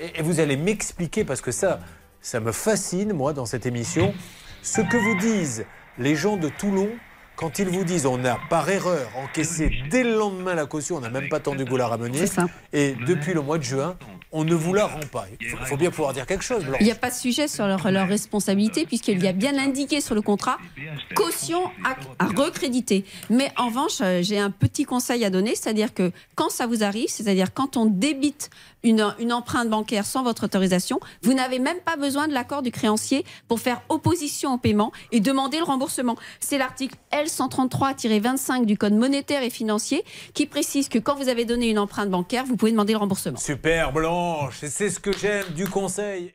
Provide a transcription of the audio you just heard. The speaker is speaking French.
et, et vous allez m'expliquer, parce que ça, ça me fascine, moi, dans cette émission, ce que vous disent les gens de Toulon quand ils vous disent on a par erreur encaissé dès le lendemain la caution, on n'a même pas tendu goulard à mener, C'est ça. et depuis le mois de juin, on ne vous la rend pas. Il faut, bien pouvoir dire quelque chose. Blanche. Il n'y a pas de sujet sur leur, leur responsabilité puisqu'il y a bien indiqué sur le contrat caution à, à recréditer. Mais en revanche, euh, j'ai un petit conseil à donner, c'est-à-dire que quand ça vous arrive, c'est-à-dire quand on débite une, une empreinte bancaire sans votre autorisation, vous n'avez même pas besoin de l'accord du créancier pour faire opposition au paiement et demander le remboursement. C'est l'article L133-25 du Code monétaire et financier qui précise que quand vous avez donné une empreinte bancaire, vous pouvez demander le remboursement. Super C'est ce que j'aime du conseil.